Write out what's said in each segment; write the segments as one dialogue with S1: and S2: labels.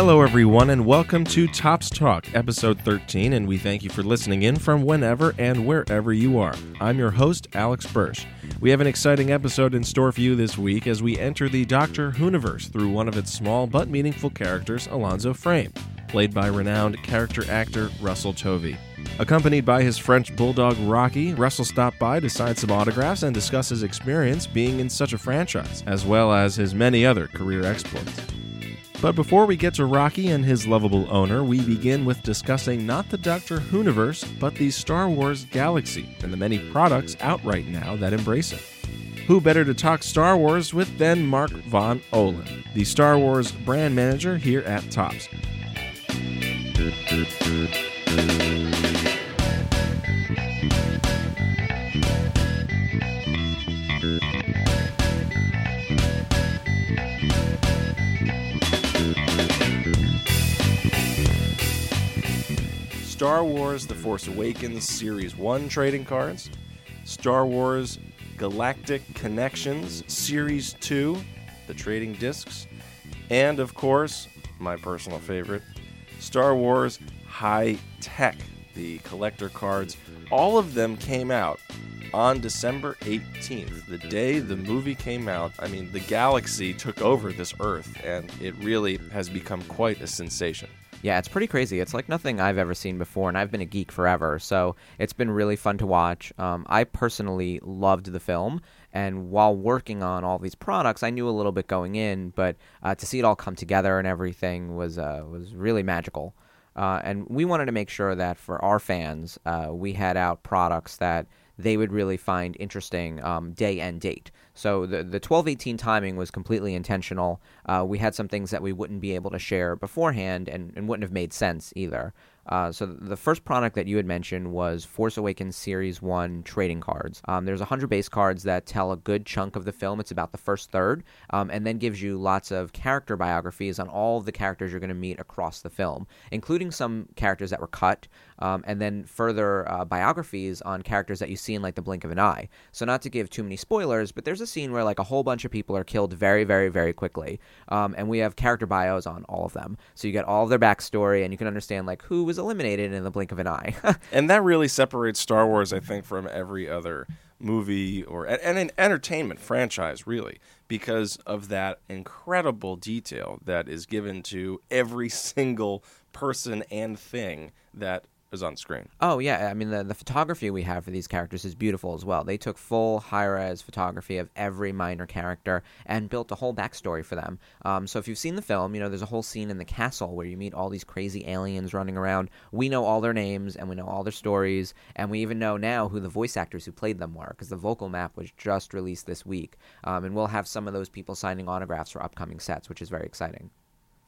S1: Hello, everyone, and welcome to Topps Talk, episode 13. And we thank you for listening in from whenever and wherever you are. I'm your host, Alex Birsh. We have an exciting episode in store for you this week as we enter the Doctor Whoniverse through one of its small but meaningful characters, Alonzo Frame, played by renowned character actor Russell Tovey. Accompanied by his French bulldog Rocky, Russell stopped by to sign some autographs and discuss his experience being in such a franchise, as well as his many other career exploits. But before we get to Rocky and his lovable owner, we begin with discussing not the Doctor Whoniverse, but the Star Wars galaxy and the many products out right now that embrace it. Who better to talk Star Wars with than Mark Von Ohlen, the Star Wars brand manager here at Topps. Star Wars The Force Awakens Series 1 trading cards, Star Wars Galactic Connections Series 2, the trading discs, and of course, my personal favorite, Star Wars High Tek, the collector cards. All of them came out on December 18th, the day the movie came out. I mean, the galaxy took over this Earth, and it really has become quite a sensation.
S2: Yeah, it's pretty crazy. It's like nothing I've ever seen before, and I've been a geek forever, so it's been really fun to watch. Um, I personally loved the film, and while working on all these products, I knew a little bit going in, but uh, to see it all come together and everything was uh, was really magical. Uh, and we wanted to make sure that for our fans, uh, we had out products that they would really find interesting um, day and date. So the the twelve eighteen timing was completely intentional. Uh, we had some things that we wouldn't be able to share beforehand, and, and wouldn't have made sense either. Uh, so the first product that you had mentioned was Force Awakens Series One trading cards. Um, there's 100 base cards that tell a good chunk of the film. It's about the first third, um, and then gives you lots of character biographies on all the characters you're going to meet across the film, including some characters that were cut, um, and then further uh, biographies on characters that you see in like the blink of an eye. So not to give too many spoilers, but there's a scene where like a whole bunch of people are killed very, very, very quickly, um, and we have character bios on all of them. So you get all of their backstory, and you can understand like who was eliminated in the blink of an eye.
S1: and that really separates Star Wars, I think, from every other movie or and an entertainment franchise, really, because of that incredible detail that is given to every single person and thing that is on screen.
S2: Oh yeah, I mean the the photography we have for these characters is beautiful as well. They took full high res photography of every minor character and built a whole backstory for them. Um, so if you've seen the film, you know there's a whole scene in the castle where you meet all these crazy aliens running around. We know all their names and we know all their stories, and we even know now who the voice actors who played them were because the vocal map was just released this week, um, and we'll have some of those people signing autographs for upcoming sets, which is very exciting.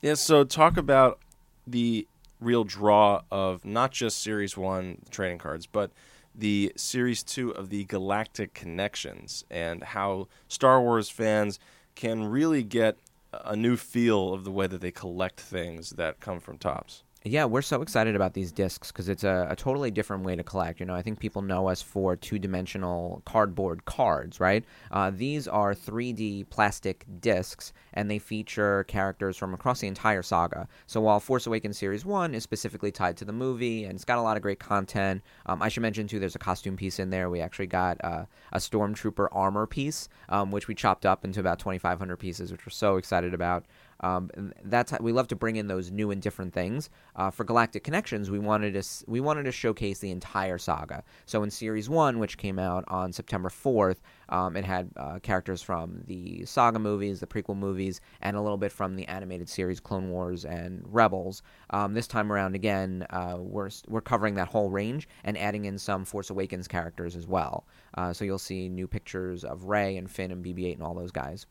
S1: Yeah. So talk about the real draw of not just Series 1 trading cards, but the Series 2 of the Galactic Connections and how Star Wars fans can really get a new feel of the way that they collect things that come from Topps.
S2: Yeah, we're so excited about these discs because it's a, a, totally different way to collect. You know, I think people know us for two dimensional cardboard cards, right? Uh, these are 3D plastic discs, and they feature characters from across the entire saga. So while Force Awakens Series 1 is specifically tied to the movie and it's got a lot of great content, um, I should mention too there's a costume piece in there. We actually got uh, a Stormtrooper armor piece, um, which we chopped up into about 2,500 pieces, which we're so excited about. Um, that's how, we love to bring in those new and different things. Uh, for Galactic Connections, we wanted to we wanted to showcase the entire saga. So in Series One, which came out on September fourth, um, it had uh, characters from the saga movies, the prequel movies, and a little bit from the animated series Clone Wars and Rebels. Um, this time around, again, uh, we're we're covering that whole range and adding in some Force Awakens characters as well. Uh, so you'll see new pictures of Rey and Finn and BB-8 and all those guys.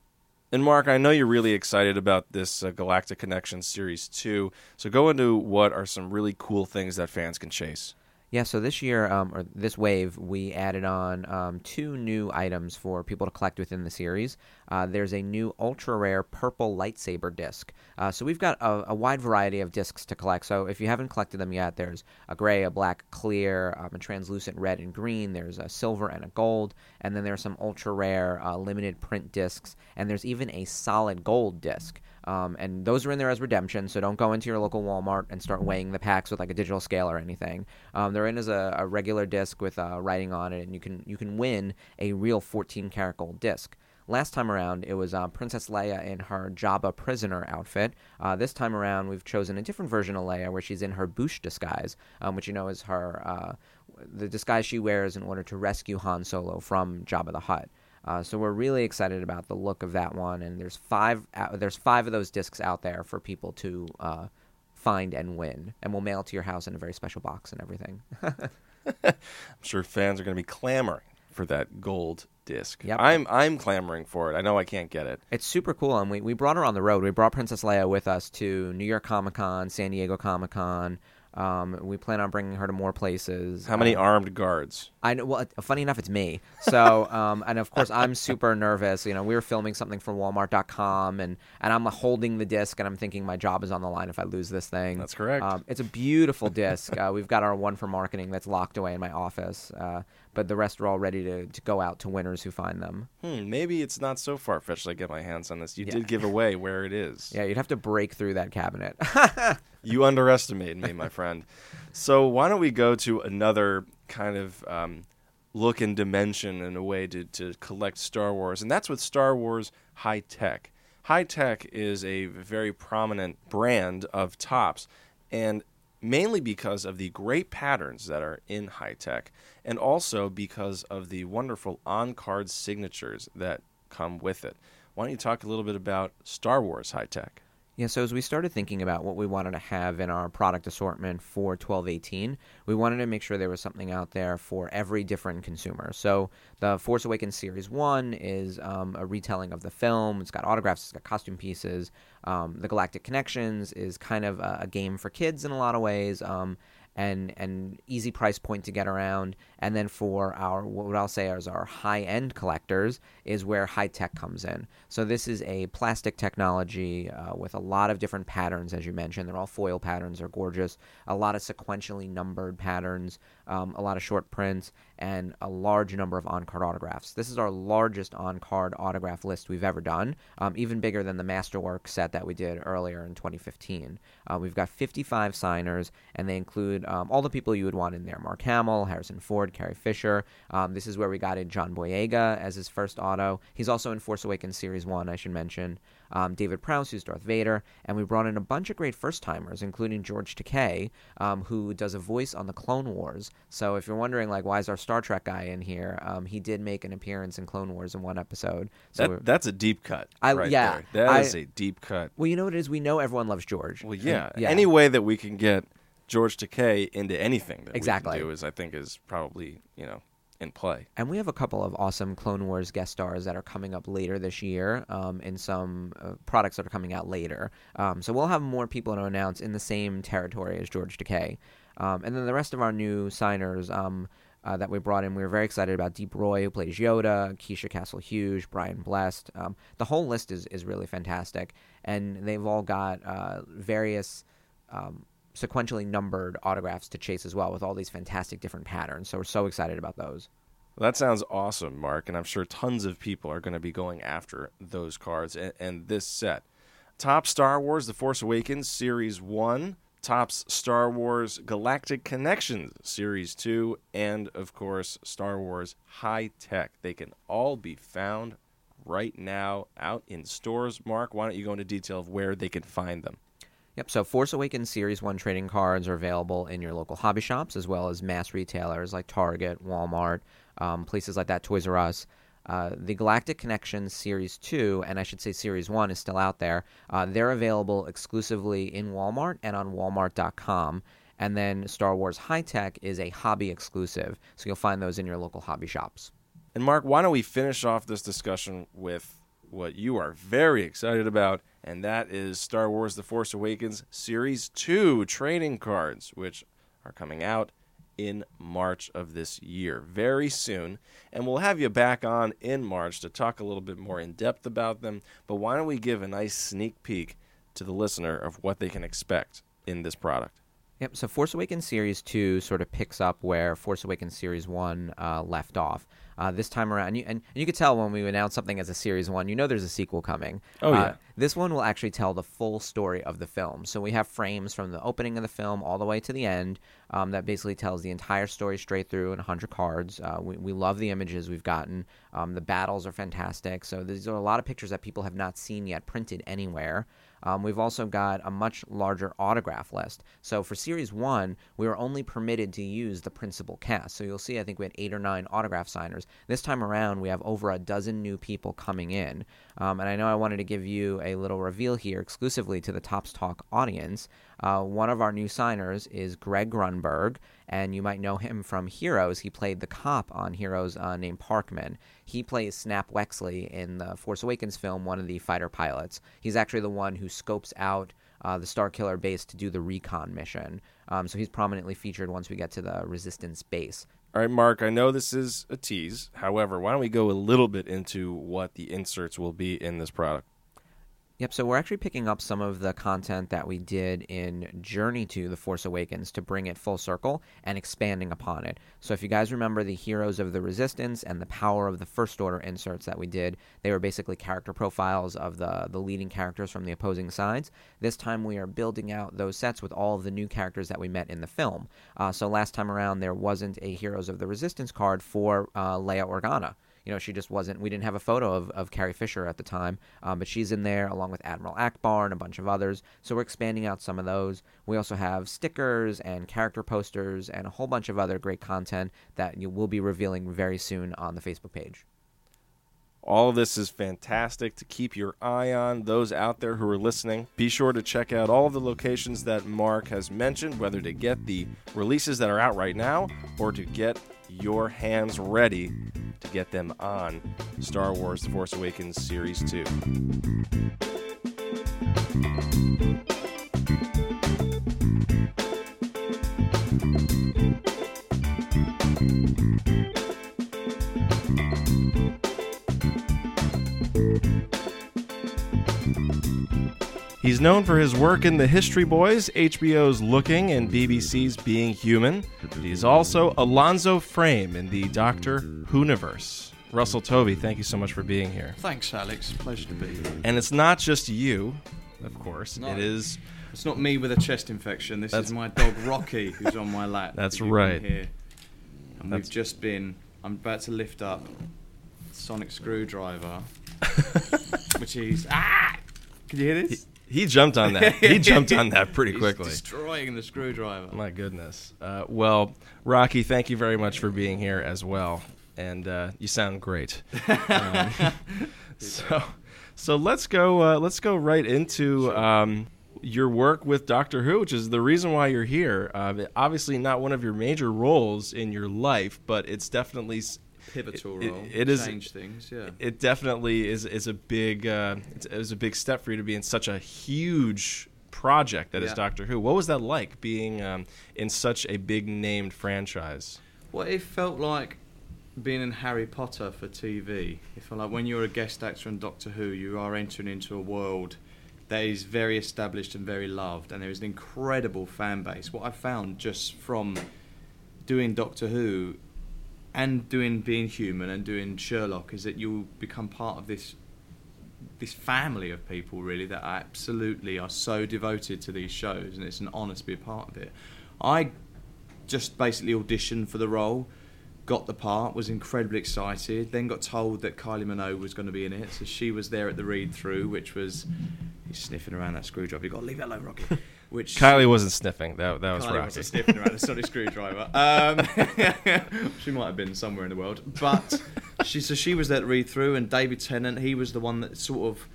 S1: And Mark, I know you're really excited about this uh, Galactic Connection Series 2. So go into what are some really cool things that fans can chase.
S2: Yeah, so this year, um, or this wave, we added on um, two new items for people to collect within the series. Uh, there's a new ultra rare purple lightsaber disc. Uh, so we've got a, a, wide variety of discs to collect. So if you haven't collected them yet, there's a gray, a black, clear, um, a translucent red and green. There's a silver and a gold, and then there's some ultra rare uh, limited print discs, and there's even a solid gold disc. Um, and those are in there as redemption, so don't go into your local Walmart and start weighing the packs with like a digital scale or anything. Um, they're in as a, a regular disc with uh, writing on it, and you can you can win a real 14 karat gold disc. Last time around, it was uh, Princess Leia in her Jabba prisoner outfit. Uh, this time around, we've chosen a different version of Leia where she's in her Boushh disguise, um, which you know is her uh, the disguise she wears in order to rescue Han Solo from Jabba the Hutt. Uh, so we're really excited about the look of that one, and there's five uh, there's five of those discs out there for people to uh, find and win, and we'll mail to your house in a very special box and everything.
S1: I'm sure fans are going to be clamoring for that gold disc.
S2: Yep.
S1: I'm I'm clamoring for it. I know I can't get it.
S2: It's super cool, and we, we brought her on the road. We brought Princess Leia with us to New York Comic Con, San Diego Comic Con. Um, we plan on bringing her to more places.
S1: How many
S2: Um,
S1: armed guards?
S2: I know. Well, uh, funny enough, it's me. So, um, and of course, I'm super nervous. You know, we were filming something for Walmart.com, and and I'm holding the disc, and I'm thinking my job is on the line if I lose this thing.
S1: That's correct.
S2: Um, it's a beautiful disc. uh, we've got our one for marketing that's locked away in my office, uh, but the rest are all ready to, to go out to winners who find them.
S1: Hmm, maybe it's not so far fetched. I get my hands on this. You
S2: Yeah.
S1: did give away where it is.
S2: Yeah, you'd have to break through that cabinet.
S1: You underestimated me, my friend. So why don't we go to another kind of um, look and dimension in a way to, to collect Star Wars, and that's with Star Wars High Tek. High Tek is a very prominent brand of Topps, and mainly because of the great patterns that are in High Tek, and also because of the wonderful on-card signatures that come with it. Why don't you talk a little bit about Star Wars High Tek?
S2: Yeah, so as we started thinking about what we wanted to have in our product assortment for 1218, we wanted to make sure there was something out there for every different consumer. So the Force Awakens Series 1 is um, a retelling of the film. It's got autographs, it's got costume pieces. Um, the Galactic Connections is kind of a, a game for kids in a lot of ways. Um, and and easy price point to get around. And then for our what I'll say is our high end collectors is where High Tek comes in. So this is a plastic technology uh, with a lot of different patterns, as you mentioned. They're all foil patterns. They're gorgeous. A lot of sequentially numbered patterns. Um, a lot of short prints and a large number of on-card autographs. This is our largest on-card autograph list we've ever done, um, even bigger than the Masterwork set that we did earlier in 2015. Uh, we've got 55 signers, and they include um, all the people you would want in there: Mark Hamill, Harrison Ford, Carrie Fisher. Um, this is where we got in John Boyega as his first auto. He's also in Force Awakens Series One, I should mention. Um, David Prowse, who's Darth Vader, and we brought in a bunch of great first timers, including George Takei, um, who does a voice on the Clone Wars. So if you're wondering, like, why is our Star Trek guy in here? Um, he did make an appearance in Clone Wars in one episode. So
S1: That, that's a deep cut.
S2: I-
S1: right
S2: yeah,
S1: there. That
S2: I-
S1: is a deep cut.
S2: well, you know what it is? We know everyone loves George.
S1: Well,
S2: And-
S1: yeah. Any way that we can get George Takei into anything that
S2: Exactly.
S1: we can do is, I think, is probably you know in play.
S2: And we have a couple of awesome Clone Wars guest stars that are coming up later this year um, in some uh, products that are coming out later. Um, so we'll have more people to announce in the same territory as George Takei. Um, and then the rest of our new signers um, uh, that we brought in, we were very excited about Deep Roy, who plays Yoda, Keisha Castle Hughes, Brian Blessed. Um, the whole list is, is really fantastic. And they've all got uh, various. Um, sequentially numbered autographs to chase as well with all these fantastic different patterns so we're so excited about those
S1: Well, that sounds awesome, Mark, and I'm sure tons of people are going to be going after those cards and, and this set. Topps Star Wars: The Force Awakens Series One, Topps Star Wars Galactic Connections Series Two, and of course Star Wars High Tek. They can all be found right now out in stores. Mark, why don't you go into detail of where they can find them?
S2: Yep. So Force Awakens Series 1 trading cards are available in your local hobby shops as well as mass retailers like Target, Walmart, um, places like that, Toys R Us. Uh, the Galactic Connections Series 2, and I should say Series 1 is still out there. Uh, they're available exclusively in Walmart and on Walmart.com. And then Star Wars High Tek is a hobby exclusive. So you'll find those in your local hobby shops.
S1: And Mark, why don't we finish off this discussion with what you are very excited about, and that is Star Wars The Force Awakens Series 2 trading cards, which are coming out in March of this year, very soon. And we'll have you back on in March to talk a little bit more in depth about them. But why don't we give a nice sneak peek to the listener of what they can expect in this product?
S2: Yep. So Force Awakens Series 2 sort of picks up where Force Awakens Series 1 uh, left off. Uh, this time around, and you, and you could tell when we announce something as a Series 1, you know there's a sequel coming.
S1: Oh, yeah.
S2: This one will actually tell the full story of the film. So we have frames from the opening of the film all the way to the end um, that basically tells the entire story straight through in 100 cards. Uh, we, we love the images we've gotten. Um, the battles are fantastic. So these are a lot of pictures that people have not seen yet printed anywhere. Um, we've also got a much larger autograph list. So for Series 1, we were only permitted to use the principal cast. So you'll see, I think we had eight or nine autograph signers. This time around, we have over a dozen new people coming in. Um, and I know I wanted to give you a little reveal here exclusively to the Topps Talk audience. Uh, one of our new signers is Greg Grunberg, and you might know him from Heroes. He played the cop on Heroes uh, named Parkman. He plays Snap Wexley in the Force Awakens film, one of the fighter pilots. He's actually the one who scopes out uh, the Starkiller base to do the recon mission. Um, so he's prominently featured once we get to the Resistance base.
S1: All right, Mark, I know this is a tease. However, why don't we go a little bit into what the inserts will be in this product?
S2: Yep, so we're actually picking up some of the content that we did in Journey to The Force Awakens to bring it full circle and expanding upon it. So, if you guys remember the Heroes of the Resistance and the Power of the First Order inserts that we did, they were basically character profiles of the, the leading characters from the opposing sides. This time we are building out those sets with all of the new characters that we met in the film. Uh, so, last time around, there wasn't a Heroes of the Resistance card for uh, Leia Organa you know, she just wasn't. We didn't have a photo of, of Carrie Fisher at the time, um, but she's in there along with Admiral Ackbar and a bunch of others. So we're expanding out some of those. We also have stickers and character posters and a whole bunch of other great content that you will be revealing very soon on the Facebook page.
S1: All of this is fantastic to keep your eye on. Those out there who are listening, be sure to check out all of the locations that Mark has mentioned, whether to get the releases that are out right now or to get your hands ready to get them on Star Wars The Force Awakens Series 2. He's known for his work in The History Boys, HBO's Looking, and BBC's Being Human. He's also Alonzo Frame in the Doctor Whoniverse. Russell Tovey, thank you so much for being here.
S3: Thanks, Alex. Pleasure to be here.
S1: And it's not just you, of course.
S3: No.
S1: It is.
S3: It's not me with a chest infection. This is my dog Rocky, who's on my lap.
S1: That's
S3: as you can
S1: right.
S3: hear. And
S1: That's-
S3: we've just been. I'm about to lift up sonic screwdriver, which is ah. Can you hear this?
S1: He jumped on that. He jumped on that pretty quickly.
S3: destroying the screwdriver.
S1: My goodness. Uh, well, Rocky, thank you very much for being here as well, and uh, you sound great. Um, so, so let's go. Uh, let's go right into um, your work with Doctor Who, which is the reason why you're here. Uh, obviously, not one of your major roles in your life, but it's definitely
S3: Pivotal
S1: It-
S3: role.
S1: it is-
S3: change things. Yeah.
S1: it definitely is is a big uh, it's, it was a big step for you to be in such a huge project that is
S3: Yeah.
S1: Doctor Who. What was that like being um, in such a big named franchise?
S3: Well, it felt like being in Harry Potter for TV. It felt like when you're a guest actor in Doctor Who, you are entering into a world that is very established and very loved, and there is an incredible fan base. What I found just from doing Doctor Who and doing Being Human and doing Sherlock is that you become part of this this family of people really that absolutely are so devoted to these shows, and it's an honour to be a part of it. I just basically auditioned for the role, got the part, was incredibly excited. Then got told that Kylie Minogue was going to be in it, so she was there at the read through, which was he's sniffing around that screwdriver. You've got to leave that alone, Rocky. Which
S1: Kylie wasn't sniffing. That that was
S3: Kylie
S1: Rocky.
S3: wasn't sniffing around a sonic screwdriver. Um, she might have been somewhere in the world, but she so she was there to read through, and David Tennant, he was the one that sort of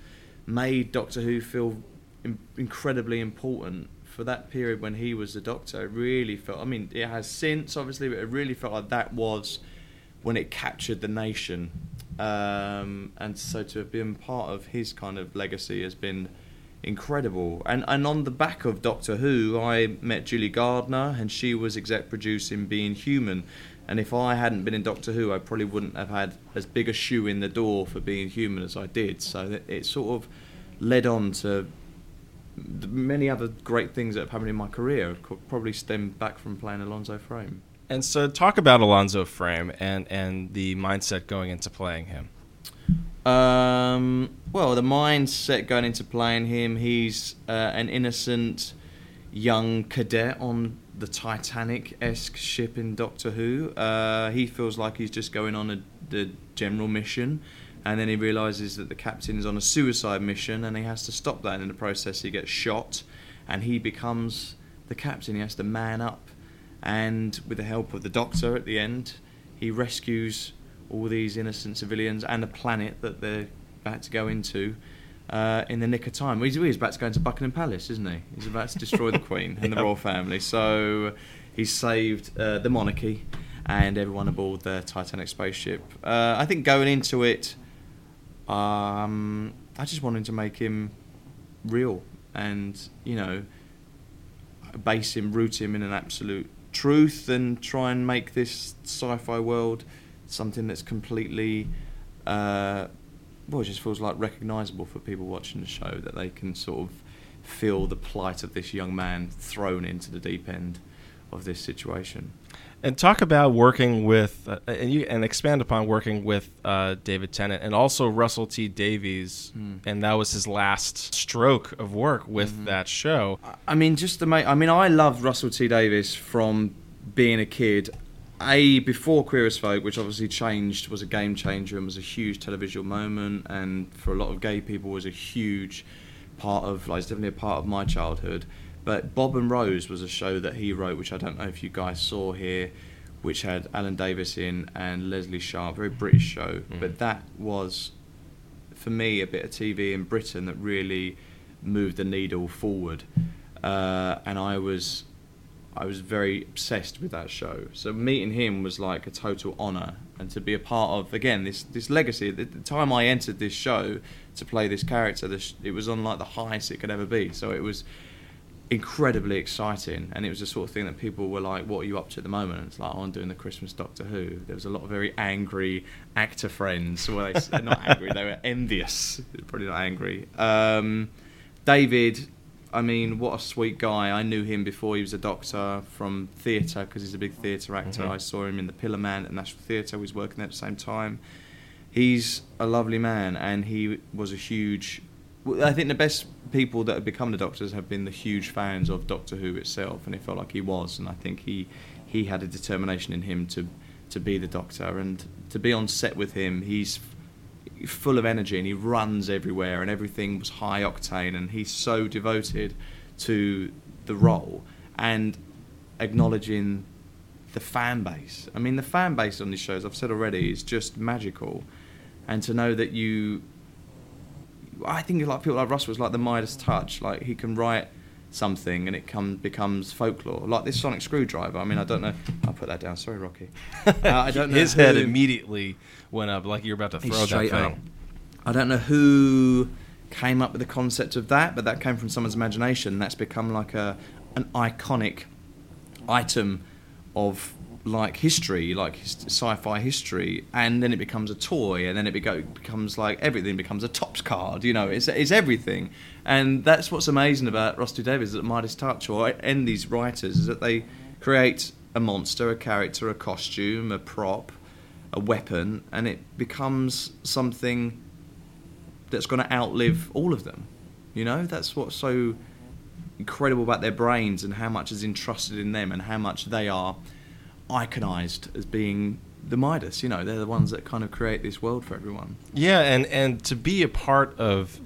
S3: made Doctor Who feel in, incredibly important for that period when he was the Doctor. It really felt. I mean, it has since obviously, but it really felt like that was when it captured the nation. Um, and so to have been part of his kind of legacy has been incredible. And and on the back of Doctor Who, I met Julie Gardner, and she was exec producing Being Human. And if I hadn't been in Doctor Who, I probably wouldn't have had as big a shoe in the door for Being Human as I did. So it, sort of led on to many other great things that have happened in my career probably stem back from playing Alonzo Frame.
S1: And so, talk about Alonzo Frame and and the mindset going into playing him.
S3: Um, well, the mindset going into playing him, he's uh, an innocent young cadet on the Titanic esque ship in Doctor Who. Uh, he feels like he's just going on a, the general mission, and then he realizes that the captain is on a suicide mission and he has to stop that. And in the process, he gets shot, and he becomes the captain. He has to man up, and with the help of the Doctor at the end, he rescues all these innocent civilians and the planet that they're about to go into uh, in the nick of time. He's, he's about to go into Buckingham Palace, isn't he? He's about to destroy the Queen and the royal family. So he's saved uh, the monarchy and everyone aboard the Titanic spaceship. Uh, I think going into it, um, I just wanted to make him real and, you know, base him, root him in an absolute truth, and try and make this sci-fi world something that's completely, uh, well, it just feels like recognisable for people watching the show that they can sort of feel the plight of this young man thrown into the deep end of this situation.
S1: And talk about working with, uh, and you and expand upon working with uh, David Tennant and also Russell T Davies,
S3: Hmm.
S1: and that was his last stroke of work with
S3: Mm-hmm.
S1: that show.
S3: I mean, just the make. I mean, I loved Russell T Davies from being a kid. A before Queer as Folk, which obviously changed, was a game changer and was a huge televisual moment, and for a lot of gay people was a huge part of. Like, it's definitely a part of my childhood. But Bob and Rose was a show that he wrote, which I don't know if you guys saw here, which had Alan Davies in and Lesley Sharp, very British show. But that was for me a bit of TV in Britain that really moved the needle forward, uh, and I was I was very obsessed with that show. So meeting him was like a total honour, and to be a part of again this this legacy. The time I entered this show to play this character, it was on like the highest it could ever be. So it was incredibly exciting and it was the sort of thing that people were like what are you up to at the moment and it's like oh, i'm doing the christmas doctor who there was a lot of very angry actor friends well they not angry they were envious probably not angry um, david i mean what a sweet guy i knew him before he was a doctor from theatre because he's a big theatre actor
S1: Mhm.
S3: i saw him in the Pillowman at national theatre he was working there at the same time he's a lovely man and he was a huge I think the best people that have become the doctors have been the huge fans of Doctor Who itself, and it felt like he was. And I think he he had a determination in him to to be the Doctor and to be on set with him. He's full of energy and he runs everywhere, and everything was high octane. And he's so devoted to the role and acknowledging the fan base. I mean, the fan base on these shows, I've said already, is just magical. And to know that you I think you like people like Russell is like the Midas touch. Like he can write something and it come becomes folklore. Like this sonic screwdriver. I mean, I don't know. I'll put that down. Sorry, Rocky. Uh, I don't know
S1: His head immediately went up like you're about to throw that thing.
S3: up. I don't know who came up with the concept of that, but that came from someone's imagination. That's become like a an iconic item of like history, like sci-fi history, and then it becomes a toy, and then it becomes like everything becomes a Topps card. You know, it's it's everything, and that's what's amazing about Russell T Davies at Midas Touch or and these writers is that they create a monster, a character, a costume, a prop, a weapon, and it becomes something that's going to outlive all of them. You know, that's what's so incredible about their brains and how much is entrusted in them and how much they are iconized as being the Midas. You know, they're the ones that kind of create this world for everyone.
S1: Yeah, and and to be a part of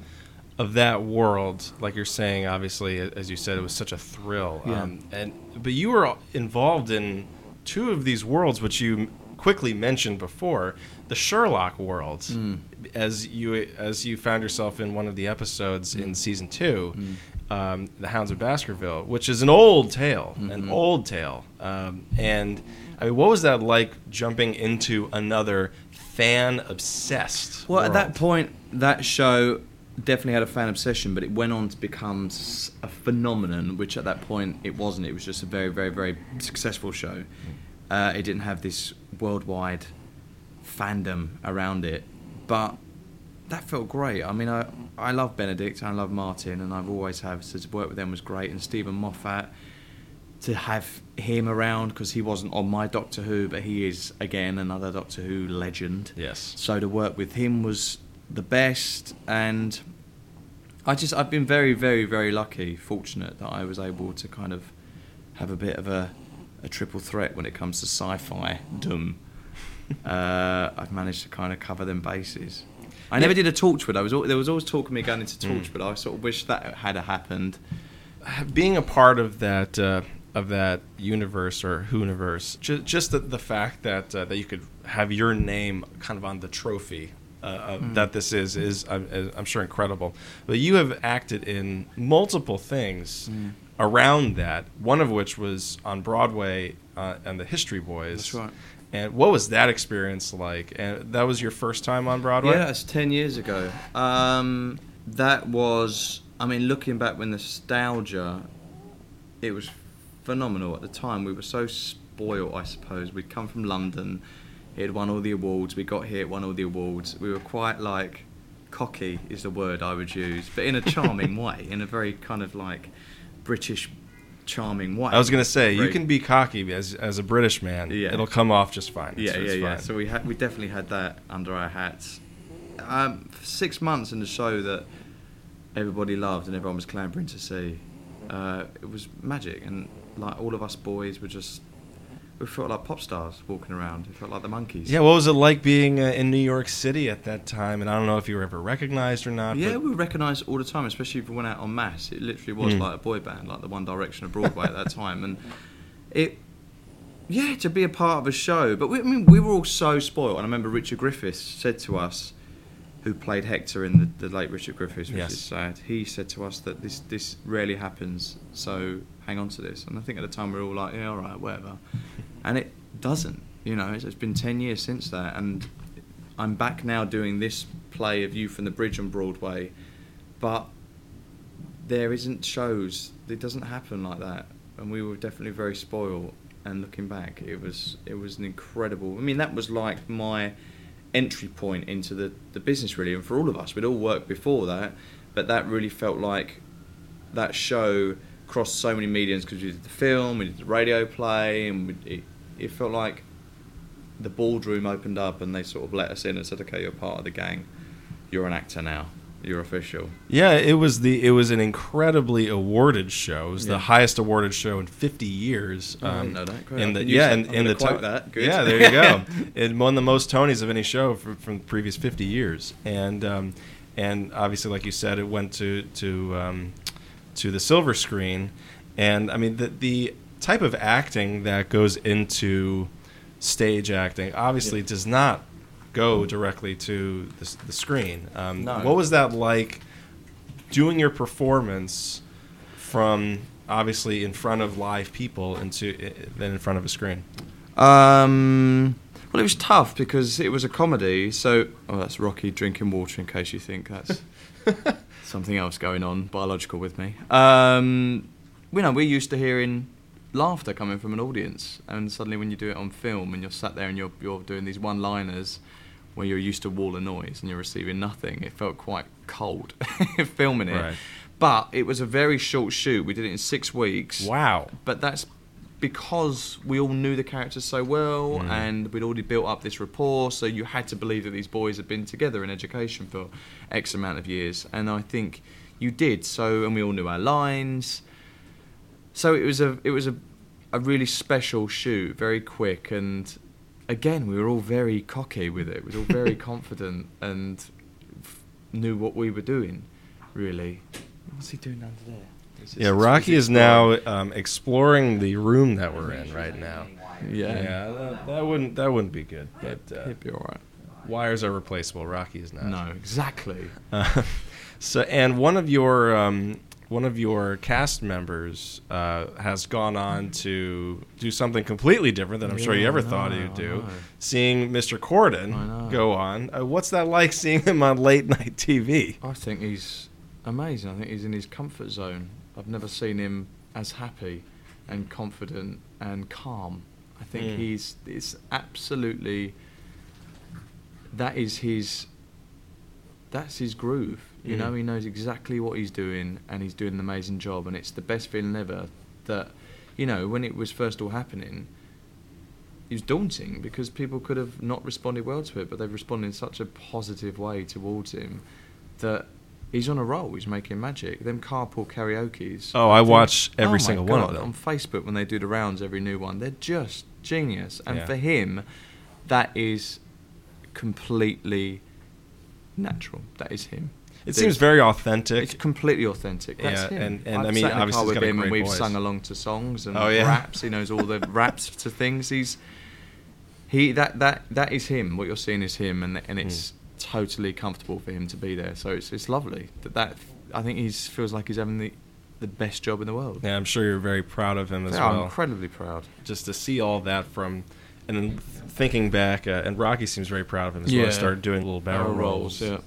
S1: of that world, like you're saying, obviously, as you said, it was such a thrill.
S3: Yeah.
S1: Um, and but you were involved in two of these worlds, which you quickly mentioned before, the Sherlock world,
S3: Mm.
S1: as you as you found yourself in one of the episodes in season two.
S3: Mm.
S1: Um, the Hounds of Baskerville, which is an old tale, an
S3: Mhm.
S1: old tale, um, and I mean, what was that like jumping into another fan obsessed?
S3: Well, at that point, that show definitely had a fan obsession, but it went on to become a phenomenon, which at that point it wasn't. It was just a very, very, very successful show. Uh, it didn't have this worldwide fandom around it, but that felt great. I mean, I I love Benedict and I love Martin, and I've always have. So to work with them was great, and Steven Moffat to have him around because he wasn't on my Doctor Who, but he is again another Doctor Who legend.
S1: Yes.
S3: So to work with him was the best, and I just I've been very very very lucky, fortunate that I was able to kind of have a bit of a a triple threat when it comes to sci-fi doom. uh, I've managed to kind of cover them bases. I never did a Torchwood. I was there was always talk of me going into
S1: Mm.
S3: Torchwood. I sort of wish that had happened.
S1: being a part of that uh, of that universe or Whoniverse, just, just the, the fact that uh, that you could have your name kind of on the trophy uh, uh,
S3: Mm.
S1: that this is is I'm, I'm sure incredible. But you have acted in multiple things
S3: Mm.
S1: around that. One of which was on Broadway uh, and the History Boys.
S3: That's right.
S1: And what was that experience like? And that was your first time on Broadway.
S3: Yeah, it's ten years ago. Um, that was, I mean, looking back with nostalgia, it was phenomenal at the time. We were so spoiled, I suppose. We'd come from London. it had won all the awards. We got here, it won all the awards. We were quite like cocky is the word I would use, but in a charming way, in a very kind of like British charming way.
S1: I was gonna say you can be cocky as as a British man.
S3: Yeah.
S1: It'll come off just fine.
S3: Yeah,
S1: It's-
S3: yeah, yeah.
S1: fine.
S3: So we had we definitely had that under our hats. Um, six months in the show that everybody loved and everyone was clamoring to see. Uh, it was magic, and like all of us boys were just we felt like pop stars walking around. It felt like the Monkees.
S1: Yeah, what was it like being uh, in New York City at that time? And I don't know if you were ever recognized or not.
S3: Yeah, we were recognised all the time, especially if we went out en masse. It literally was
S1: Mm.
S3: like a boy band, like the One Direction of Broadway at that time, and it, yeah, to be a part of a show. But we, I mean, we were all so spoiled. And I remember Richard Griffiths said to us, who played Hector in the, the late Richard Griffiths, which
S1: Yes.
S3: is sad. He said to us that this this rarely happens, so hang on to this. And I think at the time we were all like, yeah, all right, whatever. And it doesn't. You know, it's, it's been ten years since that, and I'm back now doing this play A View from the Bridge on Broadway, but there isn't shows. It doesn't happen like that, and we were definitely very spoiled. And looking back, it was it was an incredible. I mean, that was like my entry point into the the business, really. And for all of us, we'd all worked before that, but that really felt like that show crossed so many mediums because we did the film, we did the radio play, and we, it, it felt like the boardroom opened up and they sort of let us in and said, "Okay, you're part of the gang. You're an actor now. You're official."
S1: Yeah, it was the it was an incredibly awarded show. It was
S3: Yeah.
S1: the highest awarded show in 50 years.
S3: Oh, I didn't know that. Great.
S1: In the yeah, in,
S3: I'm
S1: in the
S3: quote
S1: to-
S3: that. Good.
S1: Yeah, there you go. it won the most Tonys of any show for, from the previous 50 years, and um, and obviously, like you said, it went to to um, to the silver screen, and I mean the the type of acting that goes into stage acting obviously
S3: Yeah.
S1: does not go directly to the, the screen. Um,
S3: No.
S1: What was that like? doing your performance from obviously in front of live people into then in front of a screen.
S3: Um, well, it was tough because it was a comedy. So, oh, that's Rocky drinking water in case you think that's something else going on biological with me. Um, you know, we're used to hearing laughter coming from an audience, and suddenly when you do it on film and you're sat there and you're you're doing these one-liners where you're used to wall of noise and you're receiving nothing, it felt quite cold filming it.
S1: Right.
S3: But it was a very short shoot. We did it in six weeks
S1: Wow.
S3: but that's because we all knew the characters so well
S1: Mm.
S3: and we'd already built up this rapport so you had to believe that these boys had been together in education for x amount of years and i think you did so and we all knew our lines so it was a it was a, a really special shoot very quick and again we were all very cocky with it we were all very confident and f- knew what we were doing really what's he doing under there Is this-
S1: Yeah,
S3: is
S1: Rocky is now um, exploring the room that we're in right now.
S3: Yeah.
S1: Yeah, that, that wouldn't that wouldn't be good. But uh,
S3: He'd be all right.
S1: wires are replaceable. Rocky is not.
S3: No, exactly.
S1: Uh, so, and one of your um, one of your cast members uh, has gone on to do something completely different than I'm sure you ever thought he'd do. Seeing Mr. Corden go on, uh, what's that like seeing him on late night TV?
S3: I think he's amazing. I think he's in his comfort zone. I've never seen him as happy and confident and calm. I think
S1: Mm.
S3: he's it's absolutely that is his that's his groove. You
S1: Mhm.
S3: know, he knows exactly what he's doing, and he's doing an amazing job. And it's the best feeling ever. That, you know, when it was first all happening, it was daunting because people could have not responded well to it, but they've responded in such a positive way towards him that he's on a roll. He's making magic. Them carpool karaoke's.
S1: Oh, I watch every
S3: oh
S1: single one of
S3: God,
S1: them.
S3: on Facebook when they do the rounds. Every new one, they're just genius. And
S1: Yeah.
S3: for him, that is completely natural. That is him.
S1: It seems very authentic.
S3: It's completely authentic. That's
S1: Yeah,
S3: him.
S1: and- and
S3: I've
S1: I mean,
S3: sat in
S1: obviously
S3: car
S1: he's
S3: with
S1: got a
S3: him and we've
S1: voice.
S3: sung along to songs and
S1: Oh, yeah.
S3: raps. He knows all the raps to things. He's he that that that is him. What you're seeing is him, and and it's totally comfortable for him to be there. So it's it's lovely. That that I think he feels like he's having the the best job in the world.
S1: yeah, I'm sure you're very proud of him as
S3: Yeah, I'm
S1: well.
S3: incredibly proud.
S1: just to see all that from, and then thinking back, uh, and Rocky seems very proud of him as well.
S3: Yeah.
S1: He started doing little barrel, rolls.
S3: yeah.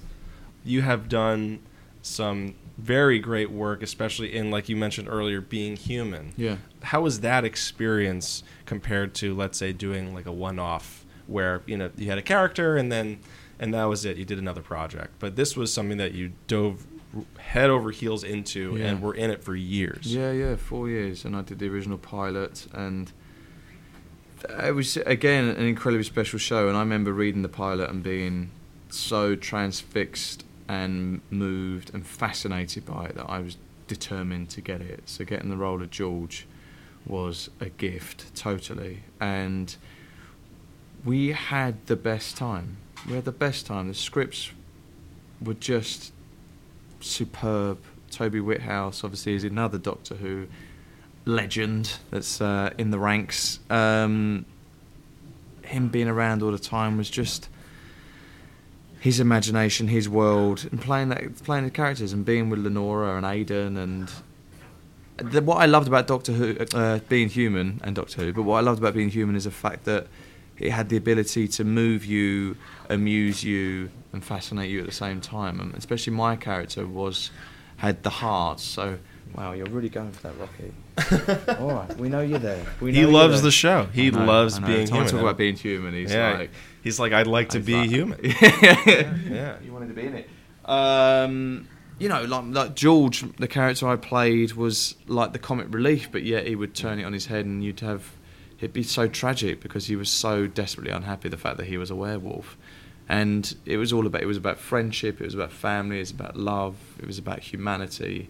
S1: You have done some very great work, especially in, like you mentioned earlier, being human.
S3: Yeah.
S1: How was that experience compared to, let's say, doing like a one-off where you know you had a character and then and that was it. You did another project, but this was something that you dove head over heels into
S3: Yeah.
S1: and were in it for years.
S3: Yeah, yeah, four years, and I did the original pilot, and it was again an incredibly special show. And I remember reading the pilot and being so transfixed and moved and fascinated by it that I was determined to get it. So getting the role of George was a gift, totally, and we had the best time. We had the best time. The scripts were just superb. Toby Whithouse, obviously, is another Doctor Who legend that's uh, in the ranks. Um, him being around all the time was just his imagination, his world, and playing that, playing the characters, and being with Lenora and Aidan, and the, what I loved about Doctor Who, uh, being human, and Doctor Who, but what I loved about being human is the fact that it had the ability to move you, amuse you, and fascinate you at the same time. And especially my character was had the heart. So, wow, you're really going for that, Rocky. All right, we know you're there. We
S1: He
S3: know you're
S1: loves
S3: there.
S1: the show. He
S3: know,
S1: loves being
S3: Every time I
S1: human.
S3: talk about being human. He's
S1: yeah,
S3: like,
S1: he's like, I'd like to
S3: He's
S1: be
S3: like-
S1: human.
S3: yeah.
S1: Yeah.
S3: You wanted to be in it. Um, you know, like like George, the character I played was like the comic relief, but yet he would turn it on his head, and you'd have it'd be so tragic because he was so desperately unhappy the fact that he was a werewolf, and it was all about it was about friendship, it was about family, it was about love, it was about humanity.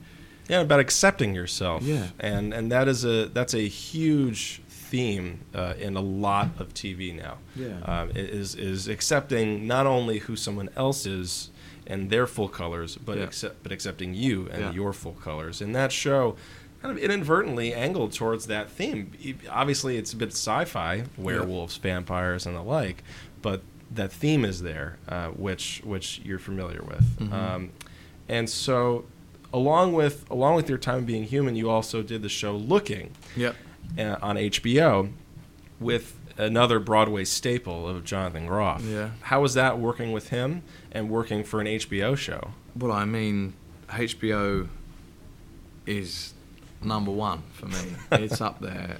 S1: Yeah, about accepting yourself.
S3: Yeah.
S1: and and that is a that's a huge theme uh, in a lot of TV now.
S3: Yeah.
S1: um, is is accepting not only who someone else is and their full colors, but
S3: Yeah.
S1: accept but accepting you and
S3: Yeah.
S1: your full colors. And that show kind of inadvertently angled towards that theme. Obviously, it's a bit sci-fi, werewolves, vampires, and the like, but that theme is there, uh, which which you're familiar with.
S3: Mhm.
S1: Um, and so, along with along with your time being human, you also did the show Looking
S3: Yep.
S1: Uh, on HBO with another Broadway staple of Jonathan Groff.
S3: Yeah.
S1: How was that working with him and working for an HBO show?
S3: Well, I mean, HBO is number one for me. it's up there.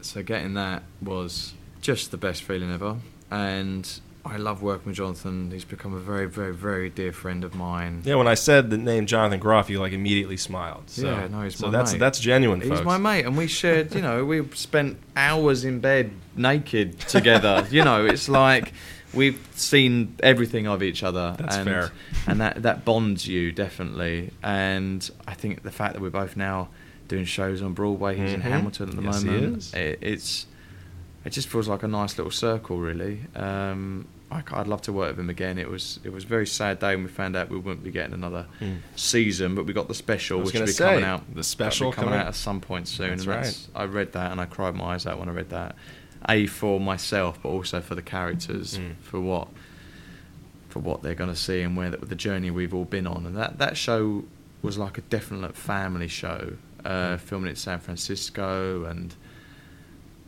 S3: So getting that was just the best feeling ever. And I love working with Jonathan. He's become a very, very, very dear friend of mine.
S1: Yeah, when I said the name Jonathan Groff, you like immediately smiled. So,
S3: Yeah, no, he's
S1: so
S3: my
S1: that's
S3: mate.
S1: that's genuine,
S3: He's my mate, and we shared. You know, we spent hours in bed naked together. you know, it's like we've seen everything of each other.
S1: That's
S3: and,
S1: fair.
S3: and that that bonds you definitely. And I think the fact that we're both now doing shows on Broadway, he's in
S1: Mhm.
S3: Hamilton at the
S1: Yes, he
S3: moment.
S1: is.
S3: It, it's it just feels like a nice little circle, really. Um, I, would love to work with him again. It was it was a very sad day when we found out we wouldn't be getting another
S1: Mm.
S3: season, but we got the special, which will be coming out.
S1: the special
S3: be coming
S1: coming-
S3: out at some point soon.
S1: That's
S3: and that's, I read that and I cried my eyes out when I read that. A for myself, but also for the characters,
S1: Mm.
S3: for what for what they're going to see and where the, the journey we've all been on. And that that show was like a definite family show, uh,
S1: Mm.
S3: filming in San Francisco and.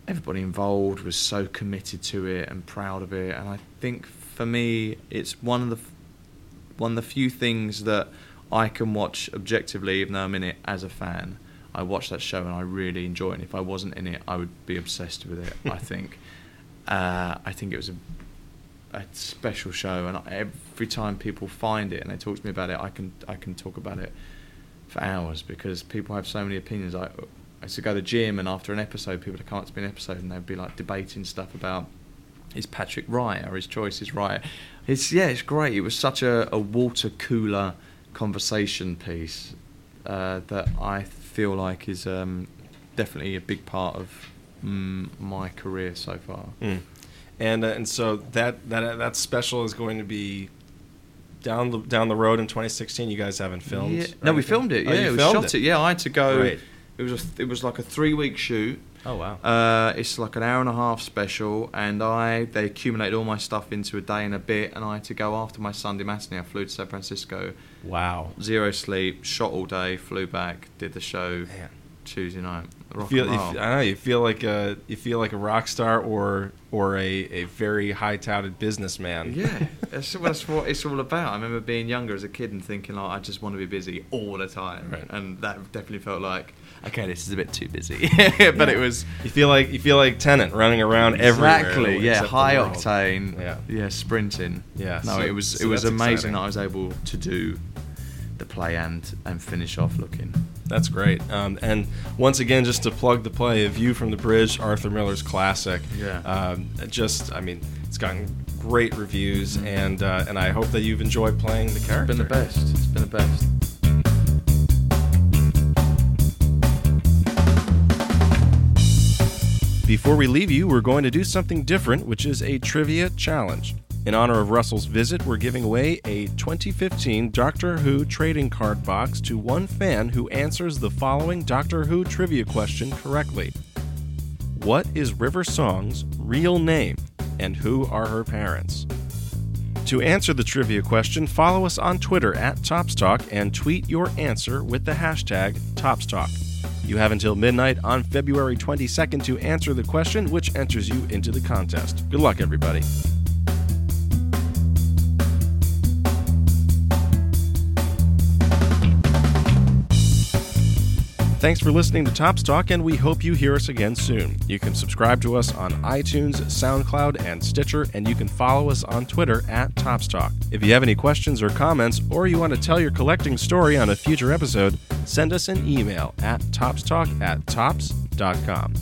S3: Everybody involved was so committed to it and proud of it, and I think for me, it's one of the one of the few things that I can watch objectively, even though I'm in it as a fan. I watch that show and I really enjoy it. And if I wasn't in it, I would be obsessed with it. I think. Uh, I think it was a, a special show, and every time people find it and they talk to me about it, I can I can talk about it for hours because people have so many opinions. I, I used to go to the gym, and after an episode, people would come up to me an episode and they'd be like debating stuff about is Patrick right or his choice is right. It's yeah, it's great. It was such a, a water cooler conversation piece uh, that I feel like is um, definitely a big part of mm, my career so far.
S1: Mm. And uh, and so that that that special is going to be down the down the road in 2016. You guys haven't filmed?
S3: Yeah. No, we filmed it.
S1: Oh,
S3: Yeah,
S1: you
S3: we
S1: filmed
S3: shot it. Yeah, I had to go.
S1: Right.
S3: It was a, it was like a three week shoot.
S1: Oh wow.
S3: Uh, it's like an hour and a half special, and I they accumulated all my stuff into a day and a bit, and I had to go after my Sunday matinee. I flew to San Francisco,
S1: wow.
S3: zero sleep, shot all day, flew back, did the show
S1: Man.
S3: Tuesday night. Rock
S1: feel, you, I know, you feel like a you feel like a rock star or or a, a very high touted businessman.
S3: Yeah, that's, that's what it's all about. I remember being younger as a kid and thinking, like, I just want to be busy all the time,
S1: Right.
S3: and that definitely felt like, okay, this is a bit too busy. but it was
S1: You feel like you feel like Tennant running around everywhere.
S3: exactly, yeah, high octane,
S1: Yeah.
S3: yeah, sprinting.
S1: Yeah,
S3: no,
S1: so-
S3: it was
S1: so
S3: it was amazing
S1: exciting.
S3: that I was able to do the play and and finish off looking.
S1: That's great. Um, and once again, just to plug the play, A View from the Bridge, Arthur Miller's classic.
S3: Yeah.
S1: Um, just, I mean, it's gotten great reviews, and uh, and I hope that you've enjoyed playing the character.
S3: It's been the best. It's been the best.
S1: Before we leave you, we're going to do something different, which is a trivia challenge. In honor of Russell's visit, we're giving away a 2015 Doctor Who trading card box to one fan who answers the following Doctor Who trivia question correctly. What is River Song's real name, and who are her parents? To answer the trivia question, follow us on Twitter at ToppsTalk and tweet your answer with the hashtag ToppsTalk. You have until midnight on February 22nd to answer the question, which enters you into the contest. Good luck, everybody. Thanks for listening to ToppsTalk, and we hope you hear us again soon. You can subscribe to us on iTunes, SoundCloud, and Stitcher, and you can follow us on Twitter at ToppsTalk. If you have any questions or comments, or you want to tell your collecting story on a future episode, send us an email at toppstalk at topps.com.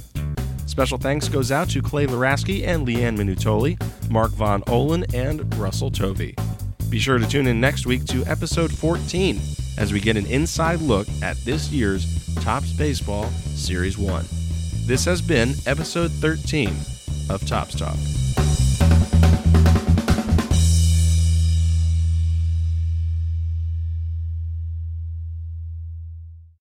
S1: Special thanks goes out to Clay Laraski and Leanne Minutoli, Mark Von Ohlen, and Russell Tovey. Be sure to tune in next week to episode 14 as we get an inside look at this year's Topps Baseball Series 1. This has been episode 13 of Topps Talk.